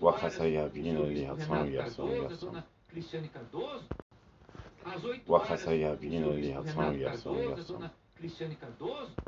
Wakasayabina liação e ação e ação. Wakasayabina liação e ação e ação.